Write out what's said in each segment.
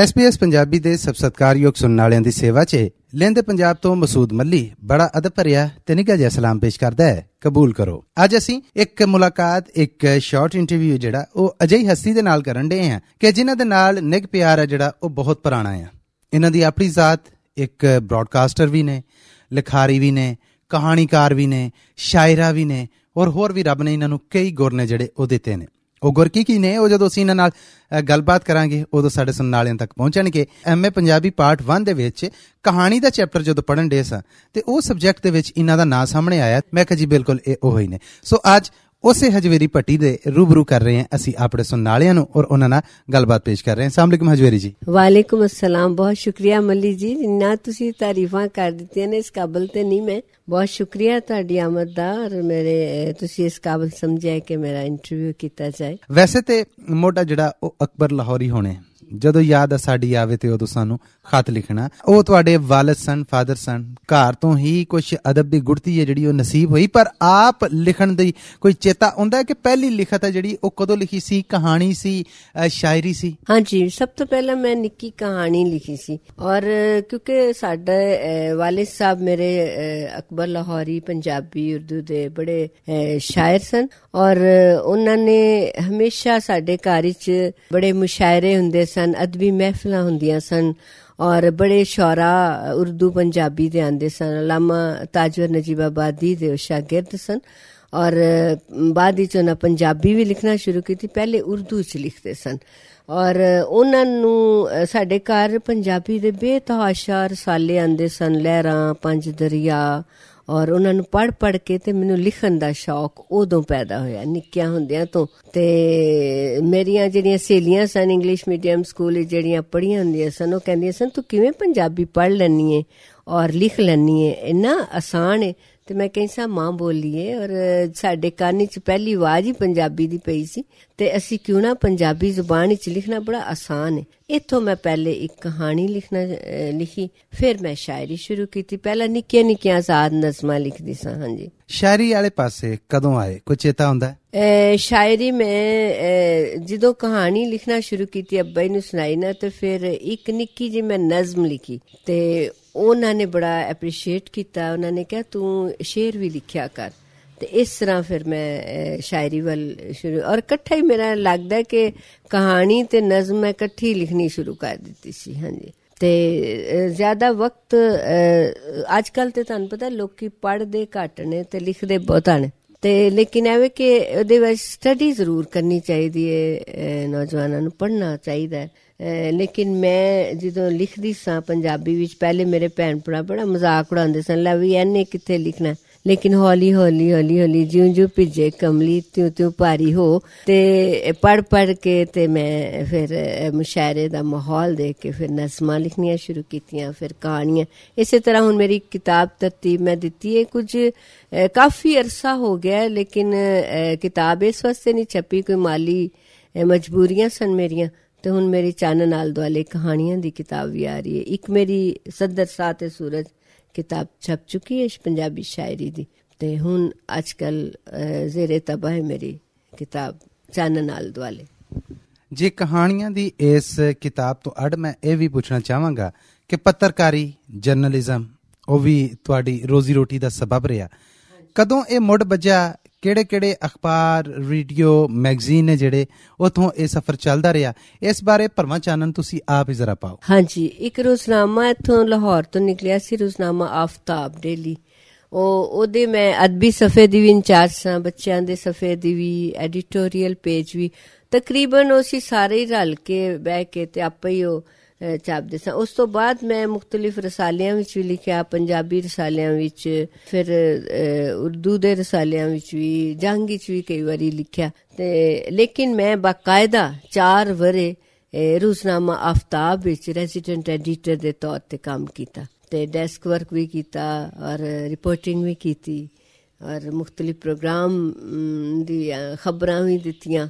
SPS Punjabi ਦੇ ਸਭ ਸਤਕਾਰਯੋਗ ਸੁਣਨ ਵਾਲਿਆਂ ਦੀ ਸੇਵਾ 'ਚ ਲੈਂਦੇ ਪੰਜਾਬ ਤੋਂ ਮਸੂਦ ਮੱਲੀ ਬੜਾ ਅਦਬ ਭਰਿਆ ਤੇ ਨਿੱਘਾ ਜਿਹਾ ਸਲਾਮ ਪੇਸ਼ ਕਰਦਾ ਹੈ। ਕਬੂਲ ਕਰੋ। ਅੱਜ ਅਸੀਂ ਇੱਕ ਮੁਲਾਕਾਤ, ਇੱਕ ਸ਼ਾਰਟ ਇੰਟਰਵਿਊ ਜਿਹੜਾ ਉਹ ਅਜਿਹੀ ਹਸਤੀ ਦੇ ਨਾਲ ਕਰਨ ਦੇ ਹਾਂ ਕਿ ਜਿਨ੍ਹਾਂ ਦੇ ਨਾਲ ਨਿੱਘ ਪਿਆਰ ਹੈ ਜਿਹੜਾ ਉਹ ਬਹੁਤ ਪੁਰਾਣਾ ਹੈ ਇਹਨਾਂ ਦੀ ਆਪਣੀ ਜ਼ਾਤ ਇੱਕ ਬ੍ਰਾਡਕਾਸਟਰ ਵੀ ਨੇ, ਲਿਖਾਰੀ ਵੀ ਨੇ, ਕਹਾਣੀਕਾਰ ਵੀ ਨੇ, ਸ਼ਾਇਰਾ ਵੀ ਨੇ ਔਰ ਹੋਰ ਵੀ ਰੱਬ ਨੇ ਇਹਨਾਂ ਨੂੰ ਕਈ ਗੁਰ ਨੇ ਜਿਹੜੇ ਉਹ ਦਿੱਤੇ ਨੇ। ਉਹ ਗੁਰ ਕੀ ਕੀ ਨੇ? ਉਹ ਜਦੋਂ ਅਸੀਂ ਇਹਨਾਂ ਨਾਲ ਗੱਲਬਾਤ ਕਰਾਂਗੇ, ਉਦੋਂ ਸਾਡੇ ਸੁਣਨ ਵਾਲਿਆਂ ਤੱਕ ਪਹੁੰਚਣਗੇ। ਐਮਏ ਪੰਜਾਬੀ ਪਾਰਟ 1 ਦੇ ਵਿੱਚ ਕਹਾਣੀ ਦਾ ਚੈਪਟਰ ਜਦੋਂ ਪੜਨ ਦੇ ਸਾਂ, ਤੇ ਉਹ ਸਬਜੈਕਟ ਦੇ ਵਿੱਚ ਇਹਨਾਂ ਦਾ ਨਾਂ ਸਾਹਮਣੇ ਆਇਆ। ਮੈਂ ਕਿਹਾ ਜੀ, ਬਿਲਕੁਲ ਇਹ ਉਹ ਹੀ ਨੇ। ਸੋ ਅੱਜ ਉਸੇ ਹਜਵੇਰੀ ਪੱਟੀ ਦੇ ਰੂਬਰੂ ਕਰ ਰਹੇ ਹਾਂ ਅਸੀਂ ਆਪਣੇ ਸੁਣਨ ਵਾਲਿਆਂ ਨੂੰ ਔਰ ਉਹਨਾਂ ਨਾਲ ਗੱਲਬਾਤ ਪੇਸ਼ ਕਰ ਰਹੇ ਹਾਂ। ਅਸਲਾਮ ਅਲੈਕੁਮ ਹਜਵੇਰੀ ਜੀ। ਵਾਲੇਕੁਮ ਅਸਲਾਮ। ਬਹੁਤ ਸ਼ੁਕਰੀਆ ਮੱਲੀ ਜੀ। ਜਿੰਨਾ ਤੁਸੀਂ ਤਾਰੀਫਾਂ ਕਰ ਦਿੱਤੀਆਂ ਨੇ ਇਸ ਕਾਬਲ ਤੇ ਨਹੀਂ ਮੈਂ। ਬਹੁਤ ਸ਼ੁਕਰੀਆ ਤੁਹਾਡੀ ਆਮਦ ਦਾ ਔਰ ਮੇਰੇ ਤੁਸੀਂ ਇਸ ਕਾਬਲ ਸਮਝਿਆ ਕਿ ਮੇਰਾ ਇੰਟਰਵਿਊ ਕੀਤਾ ਜਾਏ। ਵੈਸੇ ਤੇ ਮੋਢਾ ਜਿਹੜਾ ਉਹ ਅਕਬਰ ਲਾਹੌਰੀ ਹੋਣੇ ਜਦੋਂ ਯਾਦ ਆ ਸਾਡੀ ਆਵੇ ਤੇ ਉਦੋਂ ਸਾਨੂੰ ਖਤ ਲਿਖਣਾ। ਉਹ ਤੁਹਾਡੇ ਵਾਲਿਦ ਸਨ, ਫਾਦਰ ਸਨ, ਘਰ ਤੋਂ ਹੀ ਕੁਝ ਅਦਬ ਦੀ ਗੁੜਤੀ ਹੈ ਜਿਹੜੀ ਉਹ ਨਸੀਬ ਹੋਈ, ਪਰ ਆਪ ਲਿਖਣ ਦੀ ਕੋਈ ਚੇਤਾ ਹੁੰਦਾ ਕਿ ਪਹਿਲੀ ਲਿਖਤ ਹੈ ਜਿਹੜੀ ਉਹ ਕਦੋਂ ਲਿਖੀ ਸੀ? ਕਹਾਣੀ ਸੀ ਸ਼ਾਇਰੀ ਸੀ? ਹਾਂਜੀ, ਸਭ ਤੋਂ ਪਹਿਲਾਂ ਮੈਂ ਨਿੱਕੀ ਕਹਾਣੀ ਲਿਖੀ ਸੀ। ਔਰ ਕਿਉਂਕਿ ਸਾਡੇ ਵਾਲਿਦ ਸਾਹਿਬ ਮੇਰੇ ਅਕਬਰ ਲਾਹੌਰੀ ਪੰਜਾਬੀ, ਉਰਦੂ ਦੇ ਬੜੇ ਸ਼ਾਇਰ ਸਨ। ਔਰ ਉਹਨਾਂ ਨੇ ਹਮੇਸ਼ਾ ਸਾਡੇ ਘਰ ਵਿੱਚ ਬੜੇ ਮੁਸ਼ਾਇਰੇ ਹੁੰਦੇ ਸਨ। ਅਦਬੀ ਮਹਿਫਲਾਂ ਹੁੰਦੀਆਂ ਸਨ ਔਰ ਬੜੇ ਸ਼ੌਰਾ ਉਰਦੂ ਪੰਜਾਬੀ ਦੇ ਆਂਦੇ ਸਨ। ਅਲਾਮਾ ਤਾਜਵਰ ਨਜੀਬਾਬਾਦੀ ਦੇ ਸ਼ਾਗਿਰਦ ਸਨ ਔਰ ਬਾਅਦ ਵਿੱਚ ਉਹਨਾਂ ਪੰਜਾਬੀ ਵੀ ਲਿਖਣਾ ਸ਼ੁਰੂ ਕੀਤੀ, ਪਹਿਲੇ ਉਰਦੂ ਚ ਲਿਖਦੇ ਸਨ। ਔਰ ਉਹਨਾਂ ਨੂੰ ਸਾਡੇ ਘਰ ਪੰਜਾਬੀ ਦੇ ਬੇਤਹਾਸ਼ਾ ਰਸਾਲੇ ਆਂਦੇ ਸਨ, ਲਹਿਰਾਂ, ਪੰਜ ਦਰਿਆ ਔਰ ਉਹਨਾਂ ਨੂੰ ਪੜ ਪੜ ਕੇ ਤੇ ਮੈਨੂੰ ਲਿਖਣ ਦਾ ਸ਼ੌਕ ਉਦੋਂ ਪੈਦਾ ਹੋਇਆ, ਨਿੱਕਿਆਂ ਹੁੰਦਿਆਂ ਤੋਂ। ਤੇ ਮੇਰੀਆਂ ਜਿਹੜੀਆਂ ਸਹੇਲੀਆਂ ਸਨ ਇੰਗਲਿਸ਼ ਮੀਡੀਅਮ ਸਕੂਲ ਵਿੱਚ, ਜਿਹੜੀਆਂ ਪੜ੍ਹੀਆਂ ਹੁੰਦੀਆਂ ਸਨ, ਉਹ ਕਹਿੰਦੀਆਂ ਸਨ, ਤੂੰ ਕਿਵੇਂ ਪੰਜਾਬੀ ਪੜ ਲੈਣੀ ਏ ਔਰ ਲਿਖ ਲੈਣੀ ਏ? ਇੰਨਾ ਆਸਾਨ ਏ। ਤੇ ਮੈਂ ਕਹਿੰਸਾ ਮਾਂ ਬੋਲੀਏ। ਔਰ ਸਾਡੇ ਕੰਨ ਵਿੱਚ ਪਹਿਲੀ ਆਵਾਜ਼ ਹੀ ਪੰਜਾਬੀ ਦੀ ਪਈ ਸੀ। ਤੇ ਅਸੀਂ ਕਿਉਂ ਨਾ ਪੰਜਾਬੀ ਜ਼ੁਬਾਨ ਵਿੱਚ ਲਿਖਣਾ ਬੜਾ ਆਸਾਨ ਹੈ। ਇੱਥੋਂ ਮੈਂ ਪਹਿਲੇ ਇੱਕ ਕਹਾਣੀ ਲਿਖਣਾ ਲਿਖੀ ਫਿਰ ਮੈਂ ਸ਼ਾਇਰੀ ਸ਼ੁਰੂ ਕੀਤੀ। ਪਹਿਲਾਂ ਨਿੱਕੀਆਂ ਨਿੱਕੀਆਂ ਆਜ਼ਾਦ ਨਜ਼ਮਾਂ ਲਿਖਦੀ ਸਾਂ ਹਾਂਜੀ। ਸ਼ਾਇਰੀ ਵਾਲੇ ਪਾਸੇ ਕਦੋਂ ਆਏ? ਕੁਝ ਚੇਤਾ ਹੁੰਦਾ ਸ਼ਾਇਰੀ ਮੈਂ ਜਦੋਂ ਕਹਾਣੀ ਲਿਖਣਾ ਸ਼ੁਰੂ ਕੀਤੀ ਅੱਬਾ ਨੂੰ ਸੁਣਾਈ ਨਾ ਤੇ ਫਿਰ ਇੱਕ ਨਿੱਕੀ ਜੀ ਮੈਂ ਨਜ਼ਮ ਲਿਖੀ। ਤੇ ਉਹਨਾਂ ਨੇ ਬੜਾ ਐਪਰੀਸ਼ੀਏਟ ਕੀਤਾ ਉਹਨਾਂ ਨੇ ਕਿਹਾ ਤੂੰ ਸ਼ੇਰ ਵੀ ਲਿਖਿਆ ਕਰ। ਤੇ ਇਸ ਤਰ੍ਹਾਂ ਫਿਰ ਮੈਂ ਸ਼ਾਇਰੀ ਵੱਲ ਸ਼ੁਰੂ, ਔਰ ਇਕੱਠਾ ਹੀ ਮੇਰਾ ਲੱਗਦਾ ਕਿ ਕਹਾਣੀ ਤੇ ਨਜ਼ਮ ਮੈਂ ਇਕੱਠੀ ਲਿਖਣੀ ਸ਼ੁਰੂ ਕਰ ਦਿੱਤੀ ਸੀ, ਹਾਂਜੀ। ਤੇ ਜ਼ਿਆਦਾ ਵਕਤ ਅੱਜ ਕੱਲ ਤੇ ਤੁਹਾਨੂੰ ਪਤਾ ਲੋਕੀ ਪੜ੍ਹਦੇ ਘੱਟ ਨੇ ਤੇ ਲਿਖਦੇ ਬਹੁਤ ਨੇ। ਤੇ ਲੇਕਿਨ ਐਵੇਂ ਕਿ ਉਹਦੇ ਵਿੱਚ ਸਟੱਡੀ ਜ਼ਰੂਰ ਕਰਨੀ ਚਾਹੀਦੀ ਹੈ ਨੌਜਵਾਨਾਂ ਨੂੰ ਪੜ੍ਹਨਾ ਚਾਹੀਦਾ ਹੈ। ਲੇਕਿਨ ਮੈਂ ਜਦੋਂ ਲਿਖਦੀ ਸਾਂ ਪੰਜਾਬੀ ਵਿੱਚ, ਪਹਿਲੇ ਮੇਰੇ ਭੈਣ ਭਰਾ ਬੜਾ ਮਜ਼ਾਕ ਉਡਾਉਂਦੇ ਸਨ, ਲੈ ਵੀ ਐਨੇ ਕਿੱਥੇ ਲਿਖਣਾ ਲੇਕਿਨ ਹੌਲੀ ਹੌਲੀ ਹੌਲੀ ਹੌਲੀ ਜਿਉਂ ਜਿਉਂ ਭਿੱਜੇ ਕਮਲੀ, ਤਿਉ ਤਿਉ ਭਾਰੀ ਹੋ ਤੇ ਪੜ ਪੜ ਕੇ ਤੇ ਮੈਂ ਫਿਰ ਮੁਸ਼ਾਇਰੇ ਦਾ ਮਾਹੌਲ ਦੇਖ ਕੇ ਫਿਰ ਨਜ਼ਮਾਂ ਲਿਖਣੀਆਂ ਸ਼ੁਰੂ ਕੀਤੀਆਂ, ਫਿਰ ਕਹਾਣੀਆਂ। ਇਸੇ ਤਰ੍ਹਾਂ ਹੁਣ ਮੇਰੀ ਕਿਤਾਬ ਤਰਤੀਬ ਮੈਂ ਦਿੱਤੀ ਹੈ। ਕੁਝ ਕਾਫੀ ਅਰਸਾ ਹੋ ਗਿਆ ਲੇਕਿਨ ਕਿਤਾਬ ਇਸ ਵਾਸਤੇ ਨਹੀਂ ਛਪੀ, ਕੋਈ ਮਾਲੀ ਮਜਬੂਰੀਆਂ ਸਨ ਮੇਰੀਆਂ। ਤੇ ਹੁਣ ਮੇਰੀ ਚਾਨਣ ਨਾਲ ਦੁਆਲੇ ਕਹਾਣੀਆਂ ਦੀ ਕਿਤਾਬ ਵੀ ਆ ਰਹੀ ਹੈ। ਇੱਕ ਮੇਰੀ ਸਦਰ ਸਾਤੇ ਸੂਰਜ। ਕਿਤਾਬ ਛਪ ਚੁੱਕੀ ਹੈ ਪੰਜਾਬੀ ਸ਼ਾਇਰੀ ਦੀ ਤੇ ਹੁਣ ਅੱਜਕੱਲ ਜ਼ੇਰੇ ਤਬਾਹ ਹੈ ਮੇਰੀ ਕਿਤਾਬ ਚਾਨਣ ਨਾਲ ਦੁਆਲੇ ਜੇ ਕਹਾਣੀਆਂ ਦੀ ਇਸ ਕਿਤਾਬ ਤੋਂ ਅੜ ਮੈਂ ਇਹ ਵੀ ਪੁੱਛਣਾ ਚਾਹਾਂਗਾ ਕਿ ਪੱਤਰਕਾਰੀ ਜਰਨਲਿਜ਼ਮ ਉਹ ਵੀ ਤੁਹਾਡੀ ਰੋਜ਼ੀ ਰੋਟੀ ਦਾ ਸਬਬ ਰਿਹਾ ਕਦੋਂ ਇਹ ਮੁੱਢ ਵੱਜਾ ਕਿਹੜੇ ਕਿਹੜੇ ਅਖਬਾਰ ਰੇਡੀਓ ਮੈਗਜ਼ੀਨ ਨੇ ਜਿਹੜੇ ਉਥੋਂ ਇਹ ਸਫ਼ਰ ਚੱਲਦਾ ਰਿਹਾ। ਇਸ ਬਾਰੇ ਭਰਮਾ ਚਾਨਣ ਤੁਸੀਂ ਆਪ ਹੀ ਜ਼ਰਾ ਪਾਓ। ਹਾਂਜੀ, ਇੱਕ ਰੋਜ਼ਨਾਮਾ ਇਥੋਂ ਲਾਹੌਰ ਤੋਂ ਨਿਕਲਿਆ ਸੀ, ਰੋਜ਼ਨਾਮਾ ਆਫਤਾਬ ਡੇਲੀ। ਉਹ, ਉਹਦੇ ਮੈਂ ਅਦਬੀ ਸਫੇ ਦੀ ਵੀ ਇੰਚਾਰਜ ਸਾਂ, ਬੱਚਿਆਂ ਦੇ ਸਫੇ ਦੀ ਵੀ, ਐਡੀਟੋਰੀਅਲ ਪੇਜ ਵੀ। ਤਕਰੀਬਨ ਉਸੇ ਸਾਰੇ ਹੀ ਰਲ ਕੇ, ਬਹਿ ਕੇ ਤੇ ਆਪੇ ਹੀ ਉਹ ਛਾਪਦੇ ਸਾਂ। ਉਸ ਤੋਂ ਬਾਅਦ ਮੈਂ ਮੁxtਲਿਫ ਰਸਾਲਿਆਂ ਵਿੱਚ ਵੀ ਲਿਖਿਆ, ਪੰਜਾਬੀ ਰਸਾਲਿਆਂ ਵਿੱਚ, ਫਿਰ ਉਰਦੂ ਦੇ ਰਸਾਲਿਆਂ ਵਿੱਚ ਵੀ, ਜੰਗੀ ਵਿੱਚ ਵੀ ਕਈ ਵਾਰੀ ਲਿਖਿਆ। ਤੇ ਲੇਕਿਨ ਮੈਂ ਬਾਕਾਇਦਾ 4 ਵਰੇ ਰੂਸਨਾਮਾ ਆਫਤਾਬ ਵਿੱਚ ਰੈਜ਼ੀਡੈਂਟ ਐਡੀਟਰ ਦੇ ਤੌਰ ਤੇ ਕੰਮ ਕੀਤਾ ਤੇ ਡੈਸਕ ਵਰਕ ਵੀ ਕੀਤਾ ਔਰ ਰਿਪੋਰਟਿੰਗ ਵੀ ਕੀਤੀ ਔਰ ਮੁxtਲਿਫ ਪ੍ਰੋਗਰਾਮ ਦੀ ਖਬਰਾਂ ਵੀ ਦਿੱਤੀਆਂ।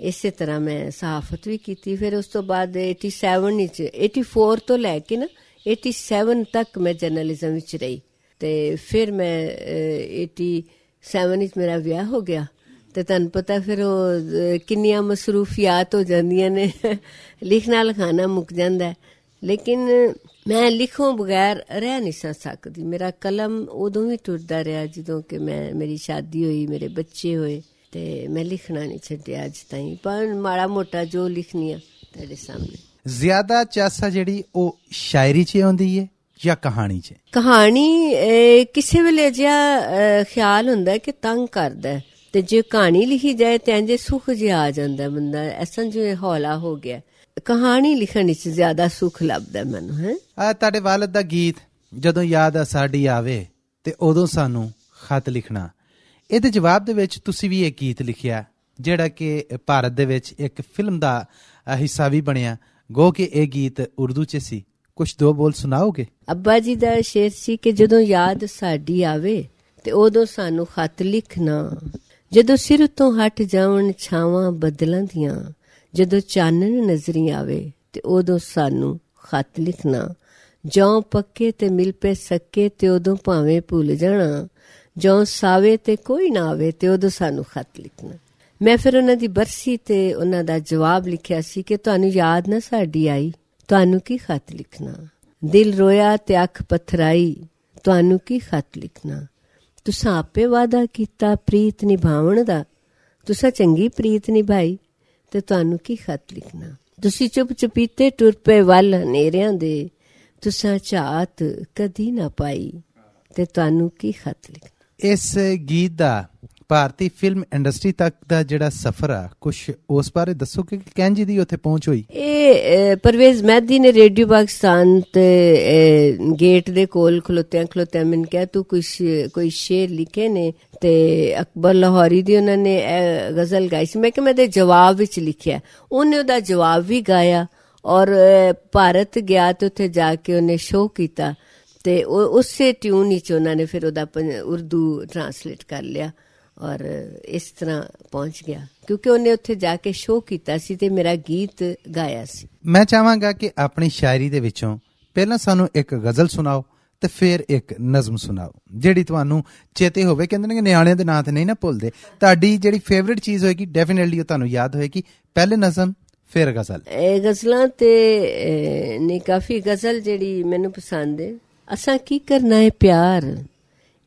ਇਸੇ ਤਰ੍ਹਾਂ ਮੈਂ ਸਹਾਫਤ ਵੀ ਕੀਤੀ ਫਿਰ ਉਸ ਤੋਂ ਬਾਅਦ 87 ਵਿੱਚ 84 ਤੋਂ ਲੈ ਕੇ ਨਾ 87 ਤੱਕ ਮੈਂ ਜਰਨਲਿਜ਼ਮ ਵਿੱਚ ਰਹੀ। ਤੇ ਫਿਰ ਮੈਂ 87 ਵਿੱਚ ਮੇਰਾ ਵਿਆਹ ਹੋ ਗਿਆ। ਤੇ ਤੁਹਾਨੂੰ ਪਤਾ ਫਿਰ ਉਹ ਅਹ, ਕਿੰਨੀਆਂ ਮਸਰੂਫੀਆਤ ਹੋ ਜਾਂਦੀਆਂ ਨੇ। ਲਿਖਣਾ ਲਿਖਾਣਾ ਮੁੱਕ ਜਾਂਦਾ ਹੈ। ਲੇਕਿਨ ਮੈਂ ਲਿਖੋਂ ਬਗੈਰ ਰਹਿ ਨਹੀਂ ਸਾਂ ਸਕਦੀ। ਮੇਰਾ ਕਲਮ ਉਦੋਂ ਵੀ ਟੁਰਦਾ ਰਿਹਾ ਜਦੋਂ ਕਿ ਮੈਂ ਮੇਰੀ ਸ਼ਾਦੀ ਹੋਈ ਮੇਰੇ ਬੱਚੇ ਹੋਏ। ਤੇ ਮੈਂ ਲਿਖਣਾ ਨਹੀਂ ਛੱਡਿਆ ਅੱਜ ਤਾਈਂ। ਪਰ ਮਾੜਾ ਮੋਟਾ ਜੋ ਲਿਖਨੀ ਆ ਤੁਹਾਡੇ ਸਾਹਮਣੇ। ਜ਼ਿਆਦਾ ਚਾਸਾ ਜਿਹੜੀ ਉਹ ਸ਼ਾਇਰੀ 'ਚ ਆਉਂਦੀ ਹੈ ਜਾਂ ਕਹਾਣੀ 'ਚ? ਕਹਾਣੀ ਕਿਸੇ ਵੇਲੇ ਅਹ, ਖਿਆਲ ਹੁੰਦਾ ਕਿ ਤੰਗ ਕਰਦਾ ਤੇ ਜੇ ਕਹਾਣੀ ਲਿਖੀ ਜਾਏ ਤੇ ਇੰਜੇ ਸੁੱਖ ਜਿਹਾ ਆ ਜਾਂਦਾ ਬੰਦਾ। ਐਸਾ ਜਿਵੇਂ ਹੌਲਾ ਹੋ ਗਿਆ। ਕਹਾਣੀ ਲਿਖਣ ਵਿੱਚ ਜ਼ਿਆਦਾ ਸੁੱਖ ਲੱਭਦਾ ਮੈਨੂੰ ਹੈ। ਆ ਤੁਹਾਡੇ ਵਾਲਦ ਦਾ ਗੀਤ ਜਦੋਂ ਯਾਦ ਆ ਸਾਡੀ ਆਵੇ ਤੇ ਉਦੋਂ ਸਾਨੂੰ ਖਤ ਲਿਖਣਾ। ਇਹਦੇ ਜਵਾਬ ਦੇ ਵਿੱਚ ਤੁਸੀਂ ਵੀ ਇੱਕ ਗੀਤ ਲਿਖਿਆ ਜਿਹੜਾ ਕਿ ਭਾਰਤ ਦੇ ਵਿੱਚ ਇੱਕ ਫਿਲਮ ਦਾ ਅ, ਹਿੱਸਾ ਵੀ ਬਣਿਆ। ਗੋ ਕਿ ਇਹ ਗੀਤ ਉਰਦੂ 'ਚ ਸੀ। ਕੁਝ ਦੋ ਬੋਲ ਸੁਣਾਓਗੇ? ਅੱਬਾ ਜੀ ਦਾ ਸ਼ੇਰ ਸੀ ਕਿ ਜਦੋਂ ਯਾਦ ਸਾਡੀ ਆਵੇ ਤੇ ਉਦੋਂ ਸਾਨੂੰ ਖਤ ਲਿਖਣਾ। ਜਦੋਂ ਸਿਰ ਤੋਂ ਹਟ ਜਾਵਣ ਛਾਵਾਂ ਬਦਲਾਂ ਦੀਆਂ ਜਦੋਂ ਚਾਨਣ ਨਜ਼ਰੀ ਆਵੇ ਤੇ ਉਦੋਂ ਸਾਨੂੰ ਖਤ ਲਿਖਣਾ। ਜੋਂ ਪੱਕੇ ਤੇ ਮਿਲ ਪੇ ਸਕੇ ਤੇ ਉਦੋਂ ਭਾਵੇਂ ਭੁੱਲ ਜਾਣਾ। ਜੋਂ ਸਾਵੇ ਤੇ ਕੋਈ ਨਾ ਆਵੇ ਤੇ ਉਦੋਂ ਸਾਨੂੰ ਖਤ ਲਿਖਣਾ। ਮੈਂ ਫਿਰ ਉਹਨਾਂ ਦੀ ਬਰਸੀ ਤੇ ਉਹਨਾਂ ਦਾ ਜਵਾਬ ਲਿਖਿਆ ਸੀ ਕਿ ਤੁਹਾਨੂੰ ਯਾਦ ਨਾ ਸਾਡੀ ਆਈ, ਤੁਹਾਨੂੰ ਕੀ ਖਤ ਲਿਖਣਾ? ਦਿਲ ਰੋਇਆ ਤੇ ਅੱਖ ਪਥਰਾਈ, ਤੁਹਾਨੂੰ ਕੀ ਖਤ ਲਿਖਣਾ? ਤੁਸਾਂ ਆਪੇ ਵਾਦਾ ਕੀਤਾ ਪ੍ਰੀਤ ਨਿਭਾਵਣ ਦਾ। ਤੁਸਾਂ ਚੰਗੀ ਪ੍ਰੀਤ ਨਿਭਾਈ ਤੇ ਤੁਹਾਨੂੰ ਕੀ ਖਤ ਲਿਖਣਾ? ਤੁਸੀਂ ਚੁੱਪ ਚੁਪੀਤੇ ਟੁਰ ਪਏ ਵੱਲ ਹਨੇਰਿਆਂ ਦੇ। ਤੁਸਾਂ ਝਾਤ ਕਦੀ ਨਾ ਪਾਈ ਤੇ ਤੁਹਾਨੂੰ ਕੀ ਖਤ ਲਿਖਣਾ? ਇਸ ਗੀਤ ਦਾ ਭਾਰਤੀ ਫਿਲਮ ਇੰਡਸਟਰੀ ਤੱਕ ਦਾ ਜਿਹੜਾ ਸਫ਼ਰ ਆ ਕੁਝ ਉਸ ਬਾਰੇ ਦੱਸੋਗੇ ਕਿ ਕੈਂਜੀ ਦੀ ਉੱਥੇ ਪਹੁੰਚ ਹੋਈ? ਇਹ ਅਹ, ਪਰਵੇਜ਼ ਮਹਿਦੀ ਨੇ ਰੇਡੀਓ ਪਾਕਿਸਤਾਨ ਤੇ ਅਹ, ਗੇਟ ਦੇ ਕੋਲ ਖਲੋਤਿਆਂ ਖਲੋਤਿਆਂ ਮੈਨੂੰ ਕਿਹਾ ਤੂੰ ਕੋਈ ਸ਼ੇ- ਕੋਈ ਸ਼ੇਰ ਲਿਖੇ ਨੇ? ਤੇ ਅਕਬਰ ਲਾਹੌਰੀ ਦੀ ਉਹਨਾਂ ਨੇ ਇਹ ਗਜ਼ਲ ਗਾਈ ਸੀ। ਮੈਂ ਕਿ ਮੈਂ ਤੇ ਜਵਾਬ ਵਿੱਚ ਲਿਖਿਆ ਉਹਨੇ ਉਹਦਾ ਜਵਾਬ ਵੀ ਗਾਇਆ ਔਰ ਅਹ, ਭਾਰਤ ਗਿਆ ਤੇ ਉੱਥੇ ਜਾ ਕੇ ਉਹਨੇ ਸ਼ੋਅ ਕੀਤਾ। ਤੇ ਉਹ ਉਸੇ ਟਿਊਨ ਵਿੱਚ ਉਹਨਾਂ ਨੇ ਫਿਰ ਉਹਦਾ ਉਰਦੂ ਟਰਾਂਸਲੇਟ ਕਰ ਲਿਆ ਔਰ ਇਸ ਤਰ੍ਹਾਂ ਪਹੁੰਚ ਗਿਆ। ਕਿਉਂਕਿ ਉਹਨੇ ਉੱਥੇ ਜਾ ਕੇ ਸ਼ੋਅ ਕੀਤਾ ਸੀ ਤੇ ਮੇਰਾ ਗੀਤ ਗਾਇਆ ਸੀ। ਮੈਂ ਚਾਹਾਂਗਾ ਕਿ ਆਪਣੀ ਸ਼ਾਇਰੀ ਦੇ ਵਿੱਚੋਂ ਪਹਿਲਾਂ ਸਾਨੂੰ ਇੱਕ ਗਜ਼ਲ ਸੁਣਾਓ ਤੇ ਫਿਰ ਇੱਕ ਨਜ਼ਮ ਸੁਣਾਓ ਜਿਹੜੀ ਤੁਹਾਨੂੰ ਚੇਤੇ ਹੋਵੇ। ਕਹਿੰਦੇ ਨੇ ਕਿ ਨਿਆਣਿਆਂ ਦੇ ਨਾਂ ਤੇ ਨਹੀਂ ਨਾ ਭੁੱਲਦੇ। ਤੁਹਾਡੀ ਜਿਹੜੀ ਫੇਵਰਿਟ ਚੀਜ਼ ਹੋਏਗੀ ਡੈਫੀਨਿਟਲੀ ਉਹ ਤੁਹਾਨੂੰ ਯਾਦ ਹੋਏਗੀ। ਪਹਿਲੇ ਨਜ਼ਮ ਫਿਰ ਗਜ਼ਲ। ਇਹ ਗਜ਼ਲਾਂ ਤੇ ਨੇ ਕਾਫੀ ਗਜ਼ਲ ਜਿਹੜੀ ਮੈਨੂੰ ਪਸੰਦ ਹੈ। ਅਸਾਂ ਕੀ ਕਰਨਾ ਹੈ ਪਿਆਰ?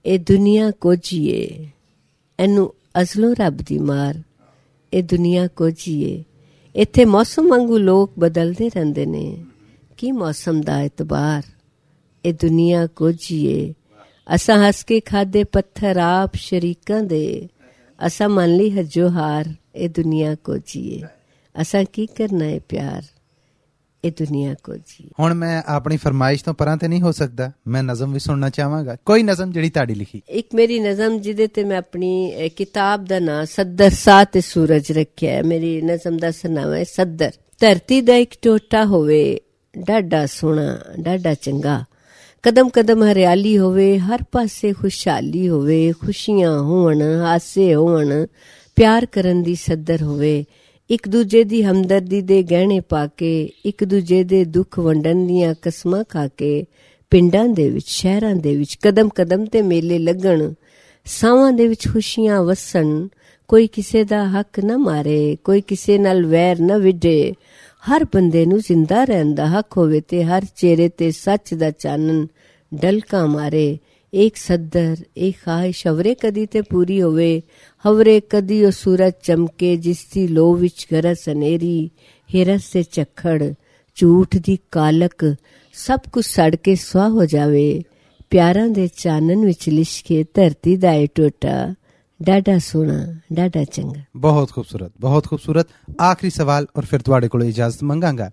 ਇਹ ਦੁਨੀਆ ਕੋਝੀਏ ਇਹਨੂੰ ਅਸਲੋਂ ਰੱਬ ਦੀ ਮਾਰ। ਇਹ ਦੁਨੀਆ ਕੋਝੀਏ ਇੱਥੇ ਮੌਸਮ ਵਾਂਗੂ ਲੋਕ ਬਦਲਦੇ ਰਹਿੰਦੇ ਨੇ। ਕੀ ਮੌਸਮ ਦਾ ਇਤਬਾਰ? ਇਹ ਦੁਨੀਆ ਕੋਝੀਏ ਅਸਾਂ ਹੱਸ ਕੇ ਖਾਦੇ ਪੱਥਰ ਆਪ ਸ਼ਰੀਕਾਂ ਦੇ। ਅਸਾਂ ਮੰਨ ਲਈ ਹੱਜੋ ਹਾਰ ਇਹ ਦੁਨੀਆ ਕੋਝੀਏ ਅਸਾਂ ਕੀ ਕਰਨਾ ਹੈ ਪਿਆਰ? ਇਹ ਦੁਨੀਆ ਕੋਝੀਏ ਹੁਣ ਮੈਂ ਆਪਣੀ ਫਰਮਾਇਸ਼ ਤੋਂ ਪਰਾਂ ਤੇ ਨਹੀਂ ਹੋ ਸਕਦਾ। ਮੈਂ ਨਜ਼ਮ ਵੀ ਸੁਣਨਾ ਚਾਹਾਂਗਾ। ਕੋਈ ਨਜ਼ਮ ਜਿਹੜੀ ਤੁਹਾਡੀ ਲਿਖੀ। ਇੱਕ ਮੇਰੀ ਨਜ਼ਮ ਜਿਹਦੇ ਤੇ ਮੈਂ ਆਪਣੀ ਕਿਤਾਬ ਦਾ ਨਾਂ ਸੱਦਰ ਸਾਹ ਤੇ ਸੂਰਜ ਰੱਖਿਆ ਹੈ। ਮੇਰੀ ਨਜ਼ਮ ਦਾ ਸਰਨਾਮਾ ਹੈ ਸੱਦਰ। ਧਰਤੀ ਦਾ ਇੱਕ ਟੋਟਾ ਹੋਵੇ ਡਾਡਾ ਸੋਹਣਾ ਡਾਡਾ ਚੰਗਾ। ਕਦਮ ਕਦਮ ਹਰਿਆਲੀ ਹੋਵੇ ਹਰ ਪਾਸੇ ਖੁਸ਼ਹਾਲੀ ਹੋਵੇ ਖੁਸ਼ੀਆਂ ਹੋਣ ਹਾਸੇ ਹੋਣ ਪਿਆਰ ਕਰਨ ਦੀ ਸੱਦਰ ਹੋਵੇ। ਇੱਕ ਦੂਜੇ ਦੀ ਹਮਦਰਦੀ ਦੇ ਗਹਿਣੇ ਪਾ ਕੇ, ਇੱਕ ਦੂਜੇ ਦੇ ਦੁੱਖ ਵੰਡਣ ਦੀਆਂ ਕਸਮਾਂ ਖਾ ਕੇ, ਪਿੰਡਾਂ ਦੇ ਵਿੱਚ, ਸ਼ਹਿਰਾਂ ਦੇ ਵਿੱਚ ਕਦਮ ਕਦਮ ਤੇ ਮੇਲੇ ਲੱਗਣ, ਸਾਵਾਂ ਦੇ ਵਿੱਚ ਖੁਸ਼ੀਆਂ ਵਸਣ, ਕੋਈ ਕਿਸੇ ਦਾ ਹੱਕ ਨਾ ਮਾਰੇ, ਕੋਈ ਕਿਸੇ ਨਾਲ ਵੈਰ ਨਾ ਵਿਢੇ। ਹਰ ਬੰਦੇ ਨੂੰ ਜ਼ਿੰਦਾ ਰਹਿਣ ਦਾ ਹੱਕ ਹੋਵੇ ਤੇ ਹਰ ਚਿਹਰੇ ਤੇ ਸੱਚ ਦਾ ਚਾਨਣ, ਡਲਕਾ ਮਾਰੇ। ਇੱਕ ਸੱਦਰ ਇੱਕ ਖਾਹਿਸ਼ ਹਵਰੇ ਕਦੀ ਤੇ ਪੂਰੀ ਹੋਵੇ ਹਵਰੇ ਕਦੀ ਉਹ ਸੂਰਜ ਚਮਕੇ ਜਿਸ ਦੀ ਲੋ ਵਿੱਚ ਗਰਸ ਹਨੇਰੀ ਹਿਰਸ ਤੇ ਝੱਖੜ ਝੂਠ ਦੀ ਕਾਲਕ ਸਭ ਕੁਝ ਸੜ ਕੇ ਸੁਆਹ ਹੋ ਜਾਵੇ ਪਿਆਰਾਂ ਦੇ ਚਾਨਣ ਵਿੱਚ ਲਿਸ਼ਕੇ ਧਰਤੀ ਦਾ ਇਹ ਟੋਟਾ ਡਾਡਾ ਸੋਹਣਾ ਡਾਡਾ ਚੰਗਾ ਬਹੁਤ ਖੂਬਸੂਰਤ ਬਹੁਤ ਖੂਬਸੂਰਤ ਆਖਰੀ ਸਵਾਲ ਔਰ ਫਿਰ ਤੁਹਾਡੇ ਕੋਲੋਂ ਇਜਾਜ਼ਤ ਮੰਗਾਂਗਾ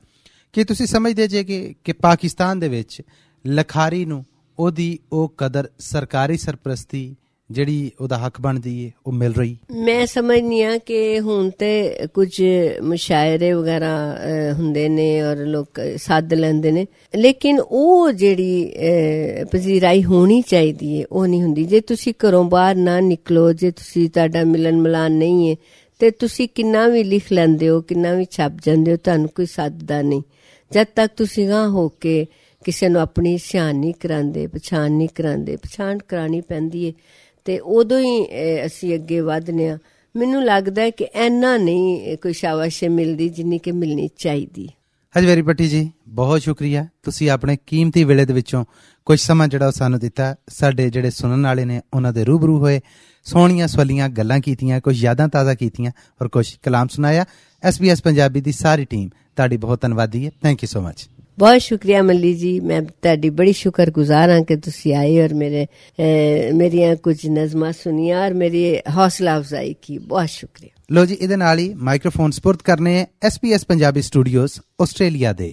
ਕਿ ਤੁਸੀਂ ਸਮਝਦੇ ਜੇ ਕਿ ਕਿ ਪਾਕਿਸਤਾਨ ਦੇ ਵਿੱਚ ਲਖਾਰੀ ਨੂੰ ਉਹਦੀ ਉਹ ਕਦਰ ਸਰਕਾਰੀ ਸਰਪ੍ਰਸਤੀ ਜਿਹੜੀ ਉਹਦਾ ਹੱਕ ਬਣਦੀ ਏ ਉਹ ਮਿਲ ਰਹੀ। ਮੈਂ ਸਮਝਨੀ ਆ ਕਿ ਹੁਣ ਤੇ ਕੁਝ ਮੁਸ਼ਾਇਰੇ ਵਗੈਰਾ ਅਹ, ਹੁੰਦੇ ਨੇ ਔਰ ਲੋਕ ਸੱਦ ਲੈਂਦੇ ਨੇ। ਲੇਕਿਨ ਉਹ ਜਿਹੜੀ ਅਹ, ਪਜ਼ੀਰਾਈ ਹੋਣੀ ਚਾਹੀਦੀ ਹੈ ਉਹ ਨਹੀਂ ਹੁੰਦੀ। ਜੇ ਤੁਸੀਂ ਘਰੋਂ ਬਾਹਰ ਨਾ ਨਿਕਲੋ ਜੇ ਤੁਸੀਂ ਤੁਹਾਡਾ ਮਿਲਨ ਮਿਲਾਨ ਨਹੀਂ ਹੈ ਤੇ ਤੁਸੀਂ ਕਿੰਨਾ ਵੀ ਲਿਖ ਲੈਂਦੇ ਹੋ ਕਿੰਨਾ ਵੀ ਛਪ ਜਾਂਦੇ ਹੋ ਤੁਹਾਨੂੰ ਕੋਈ ਸੱਦਦਾ ਨਹੀਂ। ਜਦ ਤੱਕ ਤੁਸੀਂ ਗਾਂ ਹੋ ਕੇ ਕਿਸੇ ਨੂੰ ਆਪਣੀ ਸਿਆਣ ਨਹੀਂ ਕਰਾਉਂਦੇ ਪਛਾਣ ਨਹੀਂ ਕਰਾਉਂਦੇ ਪਛਾਣ ਕਰਾਣੀ ਪੈਂਦੀ ਹੈ ਤੇ ਉਦੋਂ ਹੀ ਅਹ, ਅਸੀਂ ਅੱਗੇ ਵਧਨੇ ਆ ਮੈਨੂੰ ਲੱਗਦਾ ਹੈ ਕਿ ਐਨਾ ਨਹੀਂ ਕੋਈ ਸ਼ਾਬਾਸ਼ ਮਿਲਦੀ ਜਿੰਨੀ ਕਿ ਮਿਲਣੀ ਚਾਹੀਦੀ। ਹਜਵੇਰੀ ਪੱਟੀ ਜੀ ਬਹੁਤ ਸ਼ੁਕਰੀਆ। ਤੁਸੀਂ ਆਪਣੇ ਕੀਮਤੀ ਵੇਲੇ ਦੇ ਵਿੱਚੋਂ ਕੁਝ ਸਮਾਂ ਜਿਹੜਾ ਉਹ ਸਾਨੂੰ ਦਿੱਤਾ। ਸਾਡੇ ਜਿਹੜੇ ਸੁਣਨ ਵਾਲੇ ਨੇ ਉਹਨਾਂ ਦੇ ਰੂਬਰੂ ਹੋਏ ਸੋਹਣੀਆਂ ਸਵੱਲੀਆਂ ਗੱਲਾਂ ਕੀਤੀਆਂ ਕੁਝ ਯਾਦਾਂ ਤਾਜ਼ਾ ਕੀਤੀਆਂ ਔਰ ਕੁਝ ਕਲਾਮ ਸੁਣਾਇਆ। ਐਸਬੀਐਸ ਪੰਜਾਬੀ ਦੀ ਸਾਰੀ ਟੀਮ ਤੁਹਾਡੀ ਬਹੁਤ ਧੰਨਵਾਦੀ ਹੈ। ਥੈਂਕ ਯੂ ਸੋ ਮਚ ਬਹੁਤ ਸ਼ੁਕਰੀਆ ਮੱਲੀ ਜੀ ਮੈਂ ਤੁਹਾਡੀ ਬੜੀ ਸ਼ੁਕਰਗੁਜ਼ਾਰ ਹਾਂ ਕਿ ਤੁਸੀਂ ਆਏ ਔਰ ਮੇਰੇ ਮੇਰੀਆਂ ਕੁਝ ਨਜ਼ਮਾਂ ਸੁਨੀਆਂ ਔਰ ਮੇਰੀ ਹੌਸਲਾ ਅਫਜ਼ਾਈ ਕੀ ਬਹੁਤ ਸ਼ੁਕਰੀਆ ਲੋ ਜੀ ਇਹਦੇ ਨਾਲ ਹੀ ਮਾਈਕ੍ਰੋਫੋਨ ਸਪੁਰਦ ਕਰਨੇ ਐਸਪੀਐਸ ਪੰਜਾਬੀ ਸਟੂਡੀਓਜ਼ ਆਸਟ੍ਰੇਲੀਆ ਦੇ